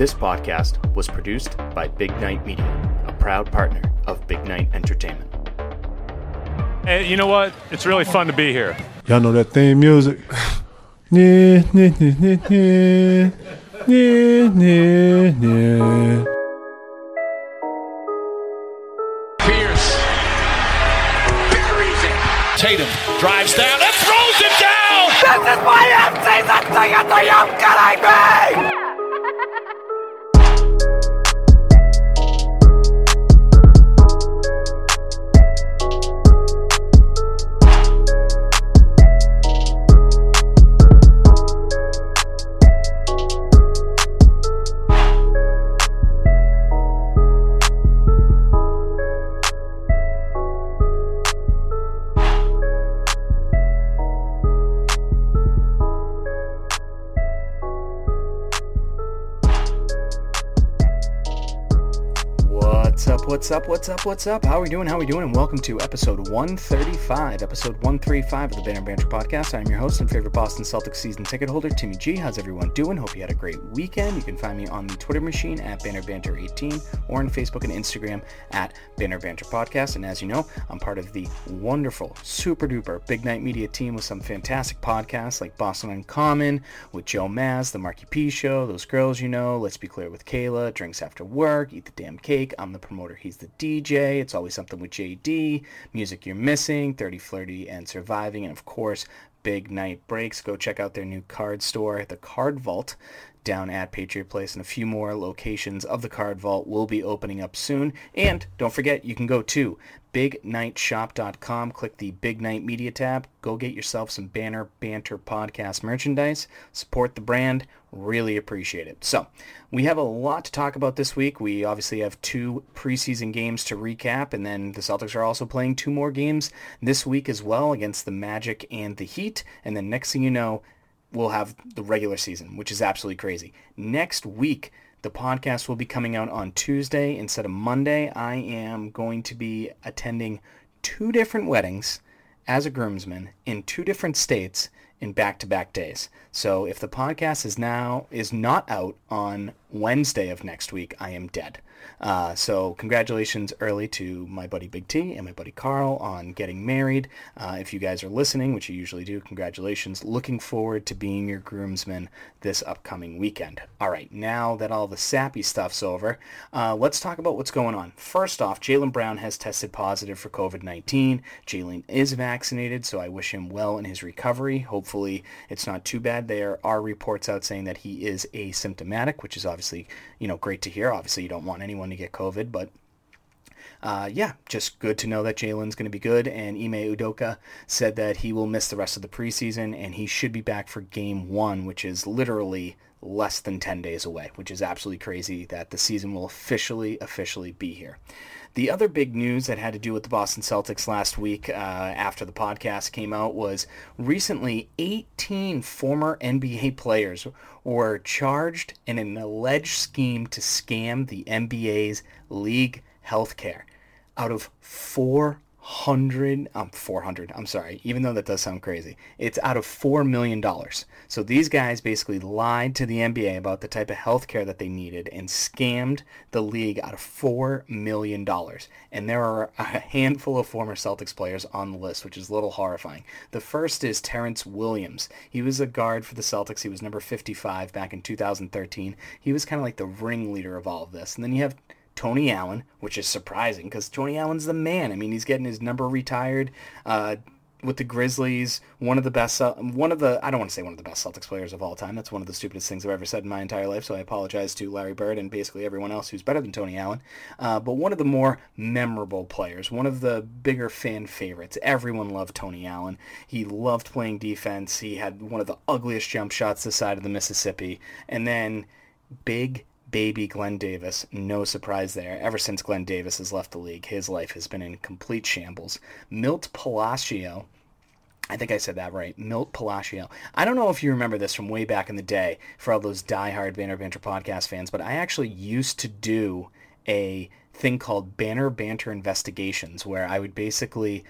This podcast was produced by Big Night Media, a proud partner of Big Night Entertainment. Hey, you know what? It's really fun to be here. Y'all know that theme music? Yeah, yeah, yeah, yeah, yeah, yeah, yeah. Pierce buries it. Tatum drives down and throws it down. This is my MC thing at the young kidding me! What's what's up, what's up, what's up? How are we doing? How are we doing? And welcome to episode 135, episode 135 of the Banner Banter Podcast. I'm your host and favorite Boston Celtics season ticket holder, Timmy G. How's everyone doing? Hope you had a great weekend. You can find me on the Twitter machine at Banner Banter 18 or on Facebook and Instagram at Banner Banter Podcast. And as you know, I'm part of the wonderful, super duper Big Night Media team with some fantastic podcasts like Boston Uncommon with Joe Maz, The Marky P Show, Those Girls You Know, Let's Be Clear with Kayla, Drinks After Work, Eat the Damn Cake. I'm the promoter, he's the DJ. It's always something with JD, Music You're Missing, 30 Flirty and Surviving, and of course, Big Night Breaks. Go check out their new card store, the Card Vault, down at Patriot Place, and a few more locations of the Card Vault will be opening up soon. And don't forget, you can go to bignightshop.com, click the Big Night Media tab, go get yourself some Banner Banter podcast merchandise, support the brand, really appreciate it. So, we have a lot to talk about this week. We obviously have two preseason games to recap, and then the Celtics are also playing two more games this week as well against the Magic and the Heat, and then next thing you know, we'll have the regular season, which is absolutely crazy. Next week, the podcast will be coming out on Tuesday instead of Monday. I am going to be attending two different weddings as a groomsman in two different states in back-to-back days. So if the podcast is now is not out on Wednesday of next week, I am dead. Uh, so congratulations early to my buddy Big T and my buddy Carl on getting married. Uh, if you guys are listening, which you usually do, congratulations. Looking forward to being your groomsman this upcoming weekend. All right, now that all the sappy stuff's over, uh, let's talk about what's going on. First off, Jaylen Brown has tested positive for COVID-19. Jaylen is vaccinated, so I wish him well in his recovery. Hopefully it's not too bad. There are reports out saying that he is asymptomatic, which is obviously, you know, great to hear. Obviously you don't want anyone to get COVID, but uh, yeah, just good to know that Jaylen's going to be good. And Ime Udoka said that he will miss the rest of the preseason and he should be back for game one, which is literally less than 10 days away, which is absolutely crazy that the season will officially, officially be here. The other big news that had to do with the Boston Celtics last week uh, after the podcast came out was recently 18 former NBA players were charged in an alleged scheme to scam the NBA's league healthcare. Out of 400 um 400 I'm sorry even though that does sound crazy it's out of 4 million dollars. So these guys basically lied to the NBA about the type of health care that they needed and scammed the league out of 4 million dollars. And there are a handful of former Celtics players on the list which is a little horrifying. The first is Terrence Williams. He was a guard for the Celtics. He was number 55 back in 2013 he was kind of like the ringleader of all of this. And then you have Tony Allen, which is surprising because Tony Allen's the man. I mean, he's getting his number retired uh, with the Grizzlies. One of the best, one of the, I don't want to say one of the best Celtics players of all time. That's one of the stupidest things I've ever said in my entire life. So I apologize to Larry Bird and basically everyone else who's better than Tony Allen. Uh, but one of the more memorable players, one of the bigger fan favorites. Everyone loved Tony Allen. He loved playing defense. He had one of the ugliest jump shots this side of the Mississippi. And then big baby Glenn Davis. No surprise there. Ever since Glenn Davis has left the league, his life has been in complete shambles. Milt Palacio. I think I said that right. Milt Palacio. I don't know if you remember this from way back in the day for all those diehard Banner Banter podcast fans, but I actually used to do a thing called Banner Banter Investigations where I would basically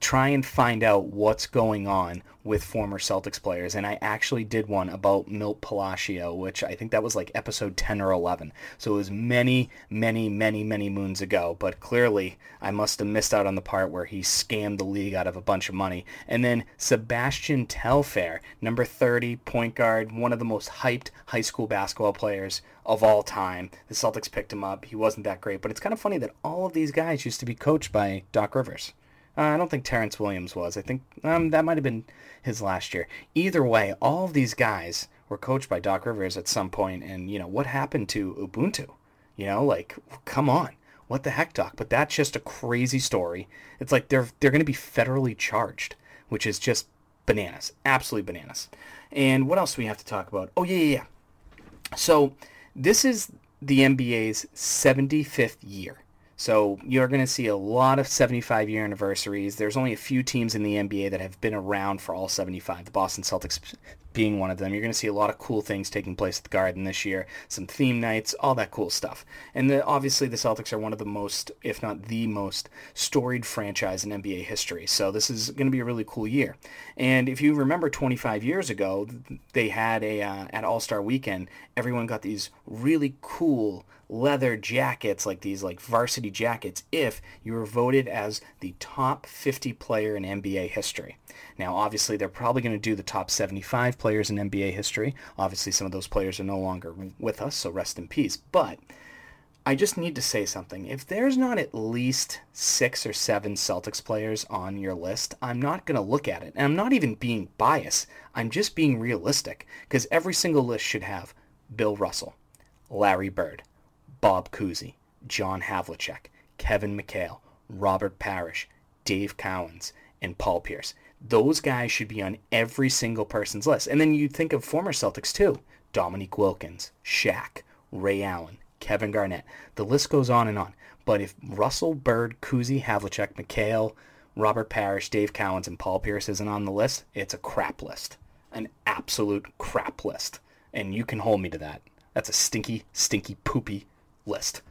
try and find out what's going on with former Celtics players. And I actually did one about Milt Palacio, which I think that was like episode 10 or 11. So it was many, many, many, many moons ago. But clearly, I must have missed out on the part where he scammed the league out of a bunch of money. And then Sebastian Telfair, number 30, point guard, one of the most hyped high school basketball players of all time. The Celtics picked him up. He wasn't that great. But it's kind of funny that all of these guys used to be coached by Doc Rivers. Uh, I don't think Terrence Williams was. I think um, that might have been his last year. Either way, all of these guys were coached by Doc Rivers at some point, and you know what happened to Ubuntu? You know, like come on, what the heck, Doc? But that's just a crazy story. It's like they're they're going to be federally charged, which is just bananas, absolutely bananas. And what else do we have to talk about? Oh yeah, yeah, yeah. So this is the NBA's 75th year. So you're going to see a lot of 75 year anniversaries. There's only a few teams in the NBA that have been around for all 75. The Boston Celtics being one of them. You're going to see a lot of cool things taking place at the Garden this year. Some theme nights, all that cool stuff. And the, obviously the Celtics are one of the most, if not the most, storied franchise in NBA history. So this is going to be a really cool year. And if you remember 25 years ago, they had a uh, at All Star Weekend, everyone got these really cool leather jackets, like these like varsity jackets, if you were voted as the top 50 player in NBA history. Now, obviously, they're probably going to do the top 75 players in NBA history. Obviously, some of those players are no longer with us, so rest in peace. But I just need to say something. If there's not at least six or seven Celtics players on your list, I'm not going to look at it. And I'm not even being biased. I'm just being realistic because every single list should have Bill Russell, Larry Bird, Bob Cousy, John Havlicek, Kevin McHale, Robert Parish, Dave Cowens, and Paul Pierce. Those guys should be on every single person's list. And then you think of former Celtics too. Dominique Wilkins, Shaq, Ray Allen, Kevin Garnett. The list goes on and on. But if Russell, Bird, Cousy, Havlicek, McHale, Robert Parish, Dave Cowens, and Paul Pierce isn't on the list, it's a crap list. An absolute crap list. And you can hold me to that. That's a stinky, stinky, poopy list.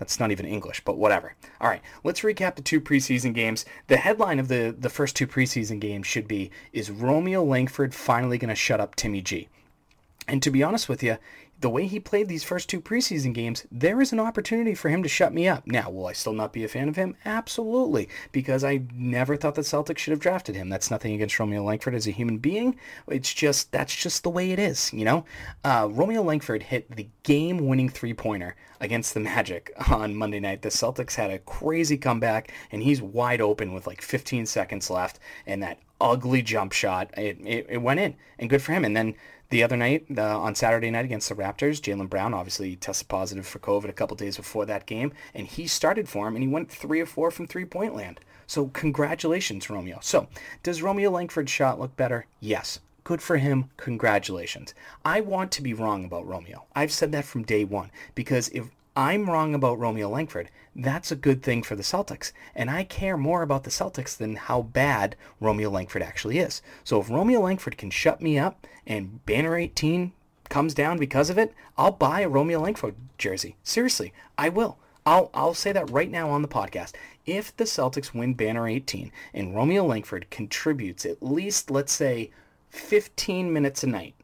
That's not even English, but whatever. All right, let's recap the two preseason games. The headline of the, the first two preseason games should be Is Romeo Langford finally going to shut up Timmy G? And to be honest with you, the way he played these first two preseason games, there is an opportunity for him to shut me up. Now, will I still not be a fan of him? Absolutely, because I never thought the Celtics should have drafted him. That's nothing against Romeo Langford as a human being. It's just that's just the way it is, you know. Uh, Romeo Langford hit the game-winning three-pointer against the Magic on Monday night. The Celtics had a crazy comeback, and he's wide open with like 15 seconds left, and that ugly jump shot, it, it, it went in, and good for him. And then the other night, uh, on Saturday night against the Raptors, Jaylen Brown obviously tested positive for COVID a couple days before that game, and he started for him, and he went three or four from three-point land. So congratulations, Romeo. So does Romeo Langford's shot look better? Yes. Good for him. Congratulations. I want to be wrong about Romeo. I've said that from day one because if I'm wrong about Romeo Langford, that's a good thing for the Celtics. And I care more about the Celtics than how bad Romeo Langford actually is. So if Romeo Langford can shut me up and Banner 18 comes down because of it, I'll buy a Romeo Langford jersey. Seriously, I will. I'll, I'll say that right now on the podcast. If the Celtics win Banner 18 and Romeo Langford contributes at least, let's say, 15 minutes a night,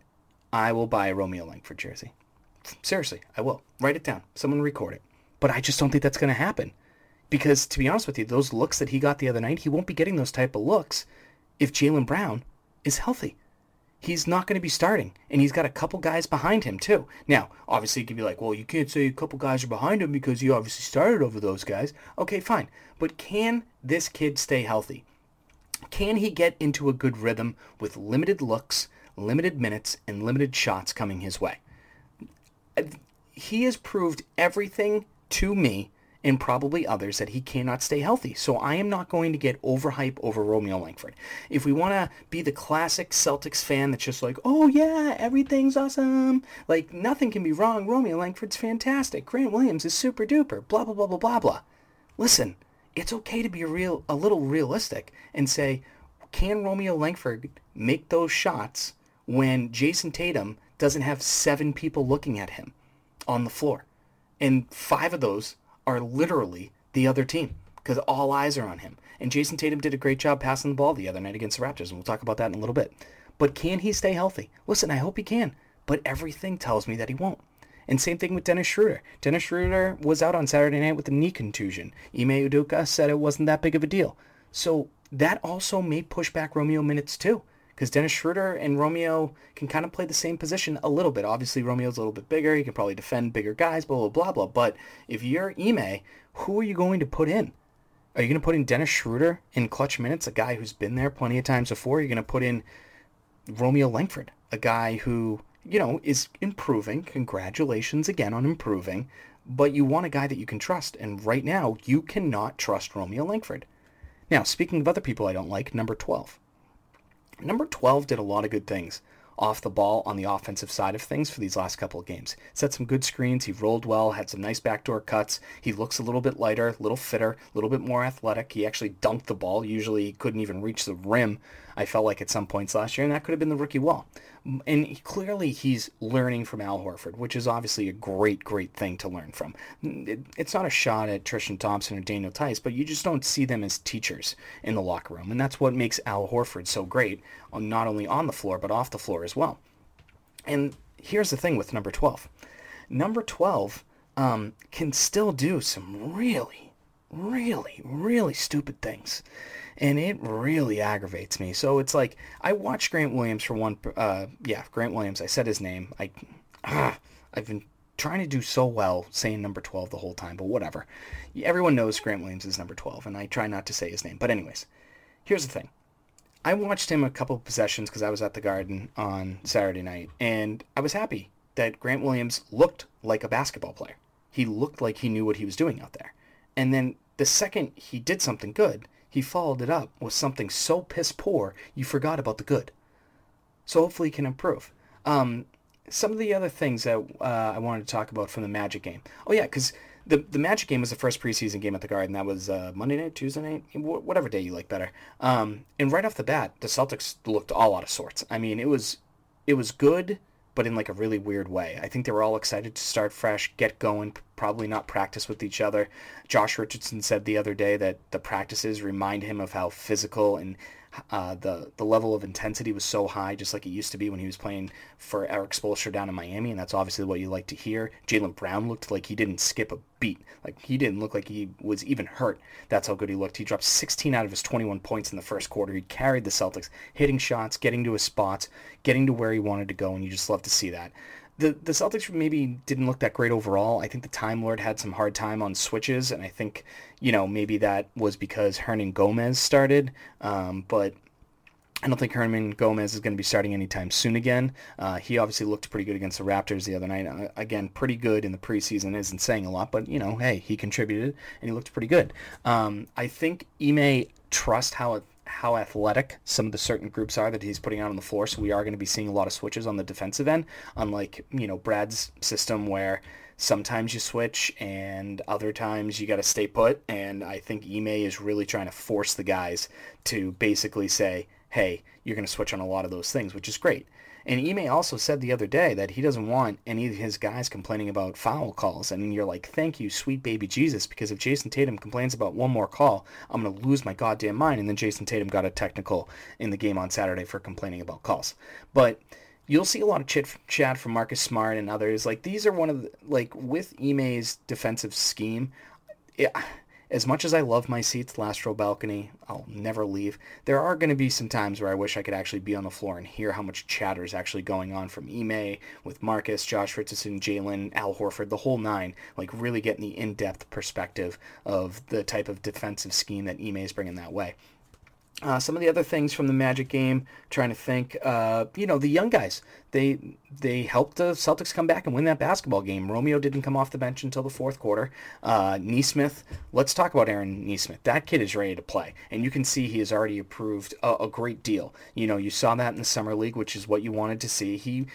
I will buy a Romeo Langford jersey. Seriously, I will. Write it down. Someone record it. But I just don't think that's going to happen. Because to be honest with you, those looks that he got the other night, he won't be getting those type of looks if Jaylen Brown is healthy. He's not going to be starting, and he's got a couple guys behind him too. Now, obviously, you could be like, "Well, you can't say a couple guys are behind him because he obviously started over those guys." Okay, fine, but can this kid stay healthy? Can he get into a good rhythm with limited looks, limited minutes, and limited shots coming his way? He has proved everything to me and probably others that he cannot stay healthy. So I am not going to get overhype over Romeo Langford. If we want to be the classic Celtics fan that's just like, oh yeah, everything's awesome, like nothing can be wrong, Romeo Langford's fantastic, Grant Williams is super duper, blah blah blah blah blah blah. Listen, it's okay to be real, a little realistic and say, can Romeo Langford make those shots when Jayson Tatum doesn't have seven people looking at him? on the floor. And five of those are literally the other team. because all eyes are on him. And Jayson Tatum did a great job passing the ball the other night against the Raptors, and we'll talk about that in a little bit. But can he stay healthy? Listen, I hope he can, but everything tells me that he won't. And same thing with Dennis Schroeder. Dennis Schroeder was out on Saturday night with a knee contusion. Ime Udoka said it wasn't that big of a deal. So that also may push back Romeo minutes too. Because Dennis Schroeder and Romeo can kind of play the same position a little bit. Obviously, Romeo's a little bit bigger. He can probably defend bigger guys, blah, blah, blah, blah. But if you're Ime, who are you going to put in? Are you going to put in Dennis Schroeder in clutch minutes, a guy who's been there plenty of times before? You're going to put in Romeo Langford, a guy who, you know, is improving. Congratulations again on improving. But you want a guy that you can trust. And right now, you cannot trust Romeo Langford. Now, speaking of other people I don't like, number 12. Number 12 did a lot of good things off the ball on the offensive side of things for these last couple of games. Set some good screens. He rolled well, had some nice backdoor cuts. He looks a little bit lighter, a little fitter, a little bit more athletic. He actually dunked the ball. Usually he couldn't even reach the rim, I felt like at some points last year, and that could have been the rookie wall. And he, clearly he's learning from Al Horford, which is obviously a great, great thing to learn from. It, it's not a shot at Tristan Thompson or Daniel Theis, but you just don't see them as teachers in the locker room. And that's what makes Al Horford so great, on, not only on the floor, but off the floor as well. And here's the thing with number 12. Number 12 um, can still do some really, really, really stupid things. And it really aggravates me. So it's like, I watched Grant Williams for one, uh, yeah, Grant Williams. I said his name. I, ah, I've been trying to do so well saying number 12 the whole time, but whatever. Everyone knows Grant Williams is number 12, and I try not to say his name. But anyways, here's the thing. I watched him a couple of possessions because I was at the Garden on Saturday night, and I was happy that Grant Williams looked like a basketball player. He looked like he knew what he was doing out there. And then the second he did something good, he followed it up with something so piss poor you forgot about the good. So hopefully he can improve. Um, some of the other things that uh, I wanted to talk about from the Magic game. Oh yeah, because the the Magic game was the first preseason game at the Garden. That was uh, Monday night, Tuesday night, whatever day you like better. Um, and right off the bat, the Celtics looked all out of sorts. I mean, it was it was good, but in like a really weird way. I think they were all excited to start fresh, get going, probably not practice with each other. Josh Richardson said the other day that the practices remind him of how physical and uh, the the level of intensity was so high, just like it used to be when he was playing for Erik Spoelstra down in Miami, and that's obviously what you like to hear. Jaylen Brown looked like he didn't skip a beat, like he didn't look like he was even hurt. That's how good he looked. He dropped 16 out of his 21 points in the first quarter. He carried the Celtics, hitting shots, getting to his spots, getting to where he wanted to go, and you just love to see that the the Celtics maybe didn't look that great overall. I think the Time Lord had some hard time on switches, and I think you know maybe that was because Hernangomez started, um, but. I don't think Hernangomez is going to be starting anytime soon again. Uh, he obviously looked pretty good against the Raptors the other night. Uh, again, pretty good in the preseason isn't saying a lot, but you know, hey, he contributed and he looked pretty good. Um, I think Ime trust how how athletic some of the certain groups are that he's putting out on the floor. So we are going to be seeing a lot of switches on the defensive end, unlike you know Brad's system where sometimes you switch and other times you got to stay put. And I think Ime is really trying to force the guys to basically say, hey, you're going to switch on a lot of those things, which is great. And Ime also said the other day that he doesn't want any of his guys complaining about foul calls. And you're like, thank you, sweet baby Jesus, because if Jayson Tatum complains about one more call, I'm going to lose my goddamn mind. And then Jayson Tatum got a technical in the game on Saturday for complaining about calls. But you'll see a lot of chit chat from Marcus Smart and others. Like these are one of the, like with Ime's defensive scheme. It, as much as I love my seats, last row balcony, I'll never leave. There are going to be some times where I wish I could actually be on the floor and hear how much chatter is actually going on from Ime, with Marcus, Josh Richardson, Jaylen, Al Horford, the whole nine. Like really getting the in-depth perspective of the type of defensive scheme that Ime is bringing that way. Uh, some of the other things from the Magic game, trying to think, uh, you know, the young guys, they they helped the Celtics come back and win that basketball game. Romeo didn't come off the bench until the fourth quarter. Uh, Nesmith, let's talk about Aaron Nesmith. That kid is ready to play, and you can see he has already improved a, a great deal. You know, you saw that in the summer league, which is what you wanted to see. He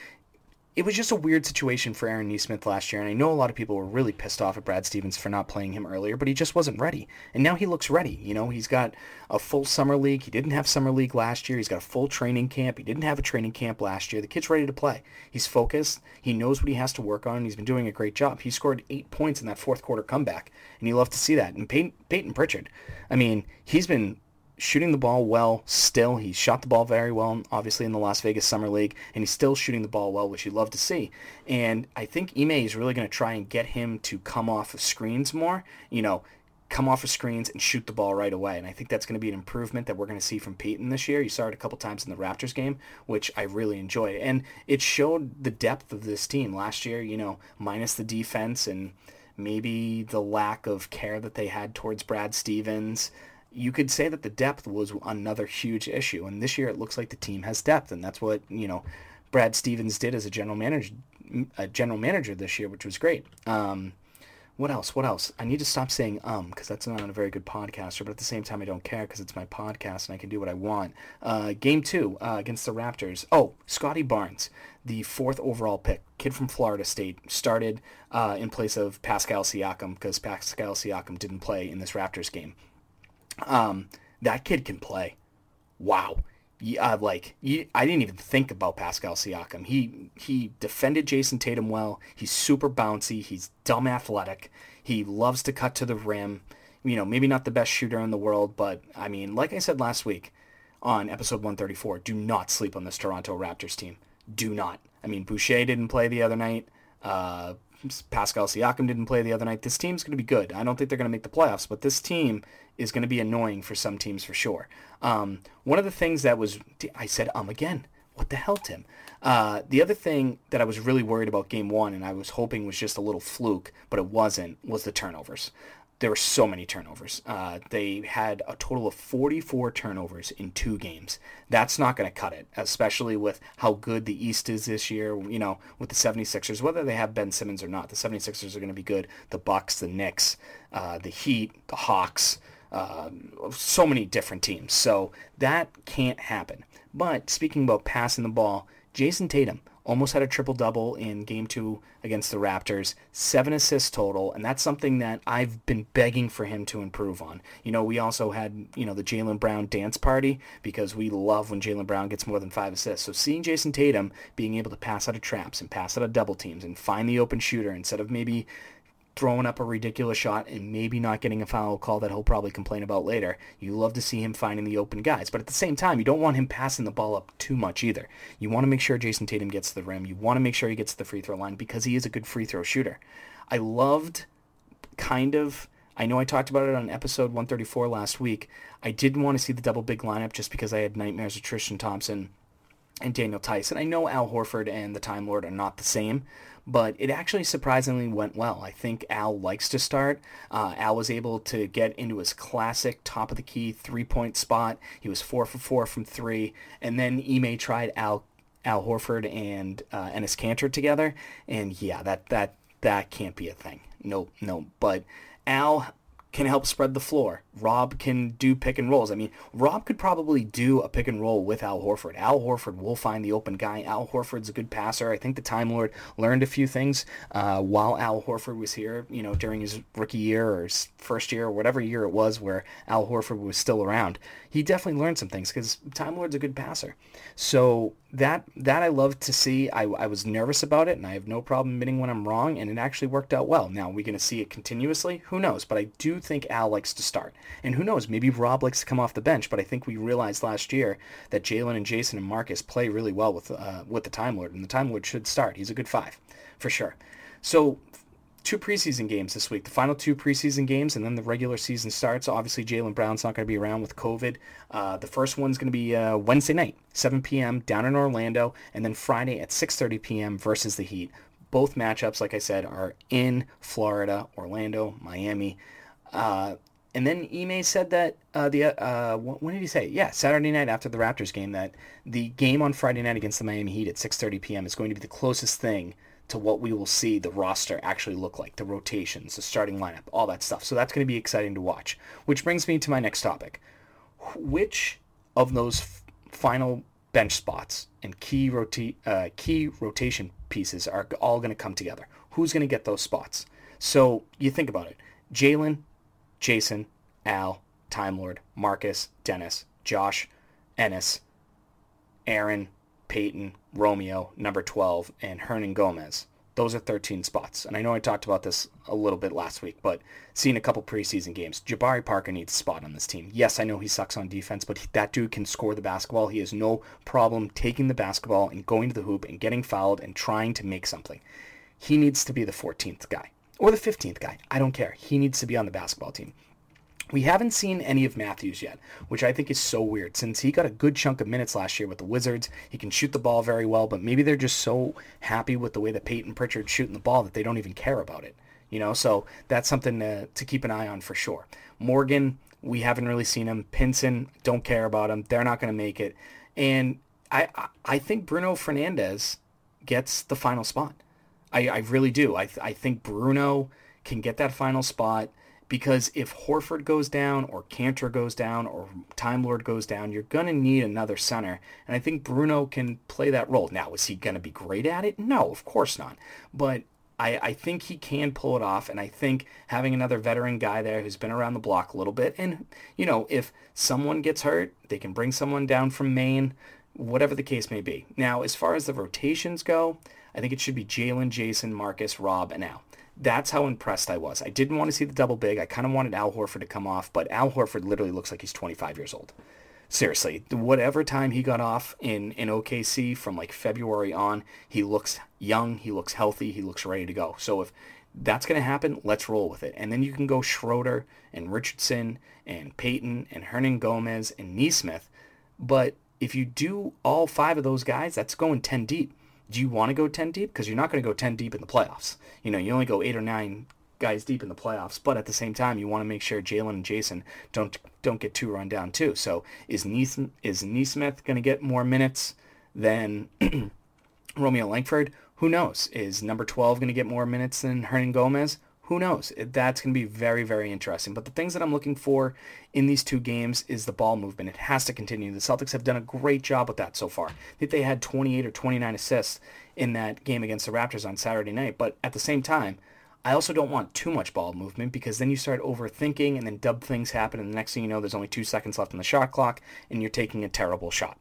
it was just a weird situation for Aaron Nesmith last year, and I know a lot of people were really pissed off at Brad Stevens for not playing him earlier, but he just wasn't ready. And now he looks ready. You know, he's got a full summer league. He didn't have summer league last year. He's got a full training camp. He didn't have a training camp last year. The kid's ready to play. He's focused. He knows what he has to work on, and he's been doing a great job. He scored eight points in that fourth quarter comeback, and you love to see that. And Payton, Payton Pritchard, I mean, he's been shooting the ball well still. He shot the ball very well, obviously, in the Las Vegas Summer League, and he's still shooting the ball well, which you love to see. And I think Ime is really going to try and get him to come off of screens more, you know, come off of screens and shoot the ball right away. And I think that's going to be an improvement that we're going to see from Payton this year. You saw it a couple times in the Raptors game, which I really enjoyed. And it showed the depth of this team last year, you know, minus the defense and maybe the lack of care that they had towards Brad Stevens you could say that the depth was another huge issue. And this year it looks like the team has depth, and that's what you know Brad Stevens did as a general manager, a general manager this year, which was great. Um, what else? What else? I need to stop saying um because that's not a very good podcaster, but at the same time I don't care because it's my podcast and I can do what I want. Uh, game two uh, against the Raptors. Oh, Scottie Barnes, the fourth overall pick, kid from Florida State, started uh, in place of Pascal Siakam because Pascal Siakam didn't play in this Raptors game. Um, that kid can play. Wow. Yeah, like I didn't even think about Pascal Siakam. He he defended Jayson Tatum well. He's super bouncy. He's dumb athletic. He loves to cut to the rim. You know, maybe not the best shooter in the world, but I mean, like I said last week on episode 134, do not sleep on this Toronto Raptors team. Do not. I mean, Boucher didn't play the other night. Uh, Pascal Siakam didn't play the other night. This team's going to be good. I don't think they're going to make the playoffs, but this team is going to be annoying for some teams for sure. Um, one of the things that was, I said um again. What the hell, Tim? Uh, the other thing that I was really worried about game one, and I was hoping was just a little fluke, but it wasn't, was the turnovers there were so many turnovers. Uh, they had a total of 44 turnovers in two games. That's not going to cut it, especially with how good the East is this year, you know, with the 76ers, whether they have Ben Simmons or not. The 76ers are going to be good. The Bucks, the Knicks, uh, the Heat, the Hawks, uh, so many different teams. So that can't happen. But speaking about passing the ball, Jayson Tatum, almost had a triple double in game two against the Raptors, seven assists total, and that's something that I've been begging for him to improve on. You know, we also had, you know, the Jaylen Brown dance party because we love when Jaylen Brown gets more than five assists. So seeing Jayson Tatum being able to pass out of traps and pass out of double teams and find the open shooter instead of maybe throwing up a ridiculous shot and maybe not getting a foul call that he'll probably complain about later. You love to see him finding the open guys, but at the same time, you don't want him passing the ball up too much either. You want to make sure Jayson Tatum gets to the rim. You want to make sure he gets to the free throw line because he is a good free throw shooter. I loved kind of I know I talked about it on episode 134 last week. I didn't want to see the double big lineup just because I had nightmares of Tristan Thompson and Daniel Theis. I know Al Horford and the Time Lord are not the same, but it actually surprisingly went well. I think Al likes to start. Uh, Al was able to get into his classic top of the key three point spot. He was four for four from three, and then Ime tried Al Al Horford and uh, Enes Kanter together, and yeah, that that that can't be a thing. No, no. But Al can help spread the floor. Rob can do pick and rolls. I mean, Rob could probably do a pick and roll with Al Horford. Al Horford will find the open guy. Al Horford's a good passer. I think the Time Lord learned a few things uh, while Al Horford was here, you know, during his rookie year or his first year or whatever year it was where Al Horford was still around. He definitely learned some things because Time Lord's a good passer. So that that I love to see. I, I was nervous about it, and I have no problem admitting when I'm wrong, and it actually worked out well. Now, are we going to see it continuously? Who knows? But I do think Al likes to start. And who knows, maybe Rob likes to come off the bench, but I think we realized last year that Jaylen and Jayson and Marcus play really well with uh, with the Time Lord, and the Time Lord should start. He's a good five, for sure. So two preseason games this week. The final two preseason games, and then the regular season starts. Obviously, Jaylen Brown's not going to be around with COVID. Uh, the first one's going to be uh, Wednesday night, 7 p.m. down in Orlando, and then Friday at 6:30 p.m. versus the Heat. Both matchups, like I said, are in Florida, Orlando, Miami. Uh, and then Ime said that uh, the uh, when did he say? Yeah, Saturday night after the Raptors game that the game on Friday night against the Miami Heat at 6:30 p.m. is going to be the closest thing to what we will see the roster actually look like, the rotations, the starting lineup, all that stuff. So that's going to be exciting to watch. Which brings me to my next topic. Which of those f- final bench spots and key rota- uh, key rotation pieces are all going to come together. Who's going to get those spots? So you think about it: Jaylen, Jayson, Al, Time Lord, Marcus, Dennis, Josh, Enes, Aaron, Payton, Romeo, number 12, and Hernangomez. Those are 13 spots. And I know I talked about this a little bit last week, but seeing a couple preseason games, Jabari Parker needs a spot on this team. Yes, I know he sucks on defense, but that dude can score the basketball. He has no problem taking the basketball and going to the hoop and getting fouled and trying to make something. He needs to be the 14th guy or the 15th guy. I don't care. He needs to be on the basketball team. We haven't seen any of Matthews yet, which I think is so weird since he got a good chunk of minutes last year with the Wizards. He can shoot the ball very well, but maybe they're just so happy with the way that Payton Pritchard's shooting the ball that they don't even care about it. You know, so that's something to, to keep an eye on for sure. Morgan, we haven't really seen him. Pinson, don't care about him. They're not going to make it. And I, I think Bruno Fernandez gets the final spot. I, I really do. I, I think Bruno can get that final spot because if Horford goes down or Kanter goes down or Time Lord goes down, you're going to need another center. And I think Bruno can play that role. Now, is he going to be great at it? No, of course not. But I, I think he can pull it off. And I think having another veteran guy there who's been around the block a little bit, and, you know, if someone gets hurt, they can bring someone down from Maine, whatever the case may be. Now, as far as the rotations go, I think it should be Jaylen, Jayson, Marcus, Rob, and Al that's how impressed I was. I didn't want to see the double big. I kind of wanted Al Horford to come off, but Al Horford literally looks like he's 25 years old. Seriously, whatever time he got off in, in OKC from like February on, he looks young, he looks healthy, he looks ready to go. So if that's going to happen, let's roll with it. And then you can go Schroeder and Richardson and Payton and Hernangomez and Nesmith. But if you do all five of those guys, that's going 10 deep do you want to go 10 deep? Because you're not going to go 10 deep in the playoffs. You know, you only go eight or nine guys deep in the playoffs, but at the same time, you want to make sure Jaylen and Jayson don't don't get too run down too. So is Nees, is Nesmith going to get more minutes than Romeo Langford? Who knows? Is number 12 going to get more minutes than Hernangomez? Who knows? That's going to be very, very interesting. But the things that I'm looking for in these two games is the ball movement. It has to continue. The Celtics have done a great job with that so far. I think they had 28 or 29 assists in that game against the Raptors on Saturday night. But at the same time, I also don't want too much ball movement because then you start overthinking and then dub things happen and the next thing you know there's only two seconds left on the shot clock and you're taking a terrible shot.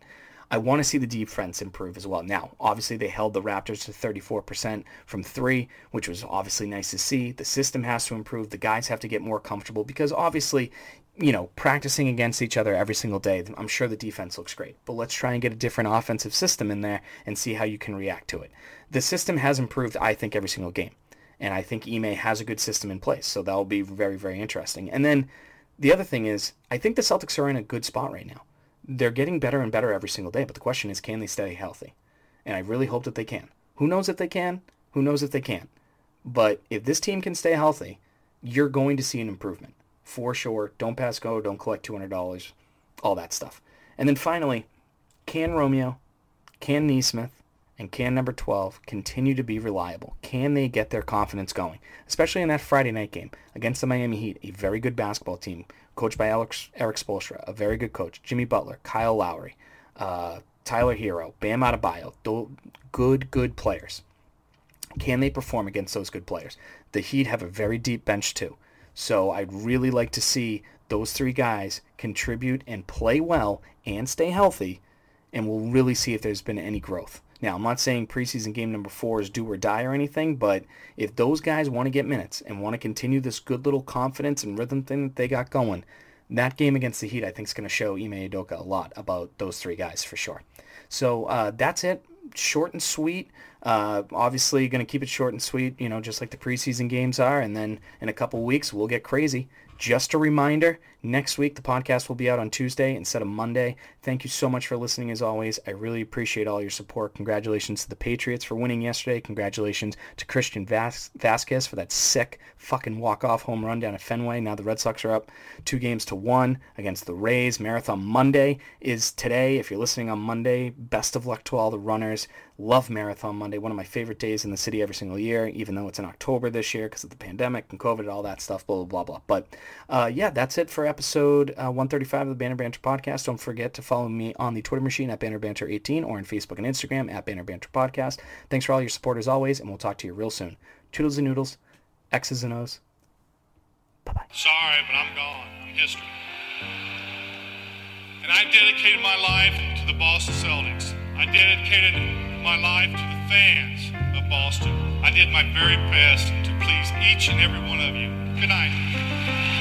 I want to see the defense improve as well. Now, obviously, they held the Raptors to 34% from three, which was obviously nice to see. The system has to improve. The guys have to get more comfortable because obviously, you know, practicing against each other every single day, I'm sure the defense looks great. But let's try and get a different offensive system in there and see how you can react to it. The system has improved, I think, every single game. And I think Ime has a good system in place. So that'll be very, very interesting. And then the other thing is, I think the Celtics are in a good spot right now they're getting better and better every single day. But the question is, can they stay healthy? And I really hope that they can. Who knows if they can? Who knows if they can? But if this team can stay healthy, you're going to see an improvement for sure. Don't pass go. Don't collect $200. All that stuff. And then finally, can Romeo, can Nesmith, and can number 12 continue to be reliable? Can they get their confidence going? Especially in that Friday night game against the Miami Heat, a very good basketball team coached by Alex, Erik Spoelstra, a very good coach. Jimmy Butler, Kyle Lowry, uh, Tyler Herro, Bam Adebayo, good, good players. Can they perform against those good players? The Heat have a very deep bench too. So I'd really like to see those three guys contribute and play well and stay healthy, and we'll really see if there's been any growth. Now, I'm not saying preseason game number four is do or die or anything, but if those guys want to get minutes and want to continue this good little confidence and rhythm thing that they got going, that game against the Heat, I think, is going to show Ime a lot about those three guys for sure. So uh, that's it. Short and sweet. Uh, obviously, going to keep it short and sweet, you know, just like the preseason games are. And then in a couple weeks, we'll get crazy. Just a reminder, next week the podcast will be out on Tuesday instead of Monday. Thank you so much for listening as always. I really appreciate all your support. Congratulations to the Patriots for winning yesterday. Congratulations to Christian Vas- Vazquez for that sick fucking walk-off home run down at Fenway. Now the Red Sox are up two games to one against the Rays. Marathon Monday is today. If you're listening on Monday, best of luck to all the runners. Love Marathon Monday, one of my favorite days in the city every single year, even though it's in October this year because of the pandemic and COVID and all that stuff, blah, blah, blah, blah. But uh, yeah, that's it for episode uh, 135 of the Banner Banter podcast. Don't forget to follow me on the Twitter machine at Banner Banter 18 or on Facebook and Instagram at Banner Banter Podcast. Thanks for all your support as always, and we'll talk to you real soon. Toodles and noodles, X's and O's. Bye-bye. Sorry, but I'm gone. I'm history. And I dedicated my life to the Boston Celtics. I dedicated my life to the fans of Boston. I did my very best to please each and every one of you. Good night.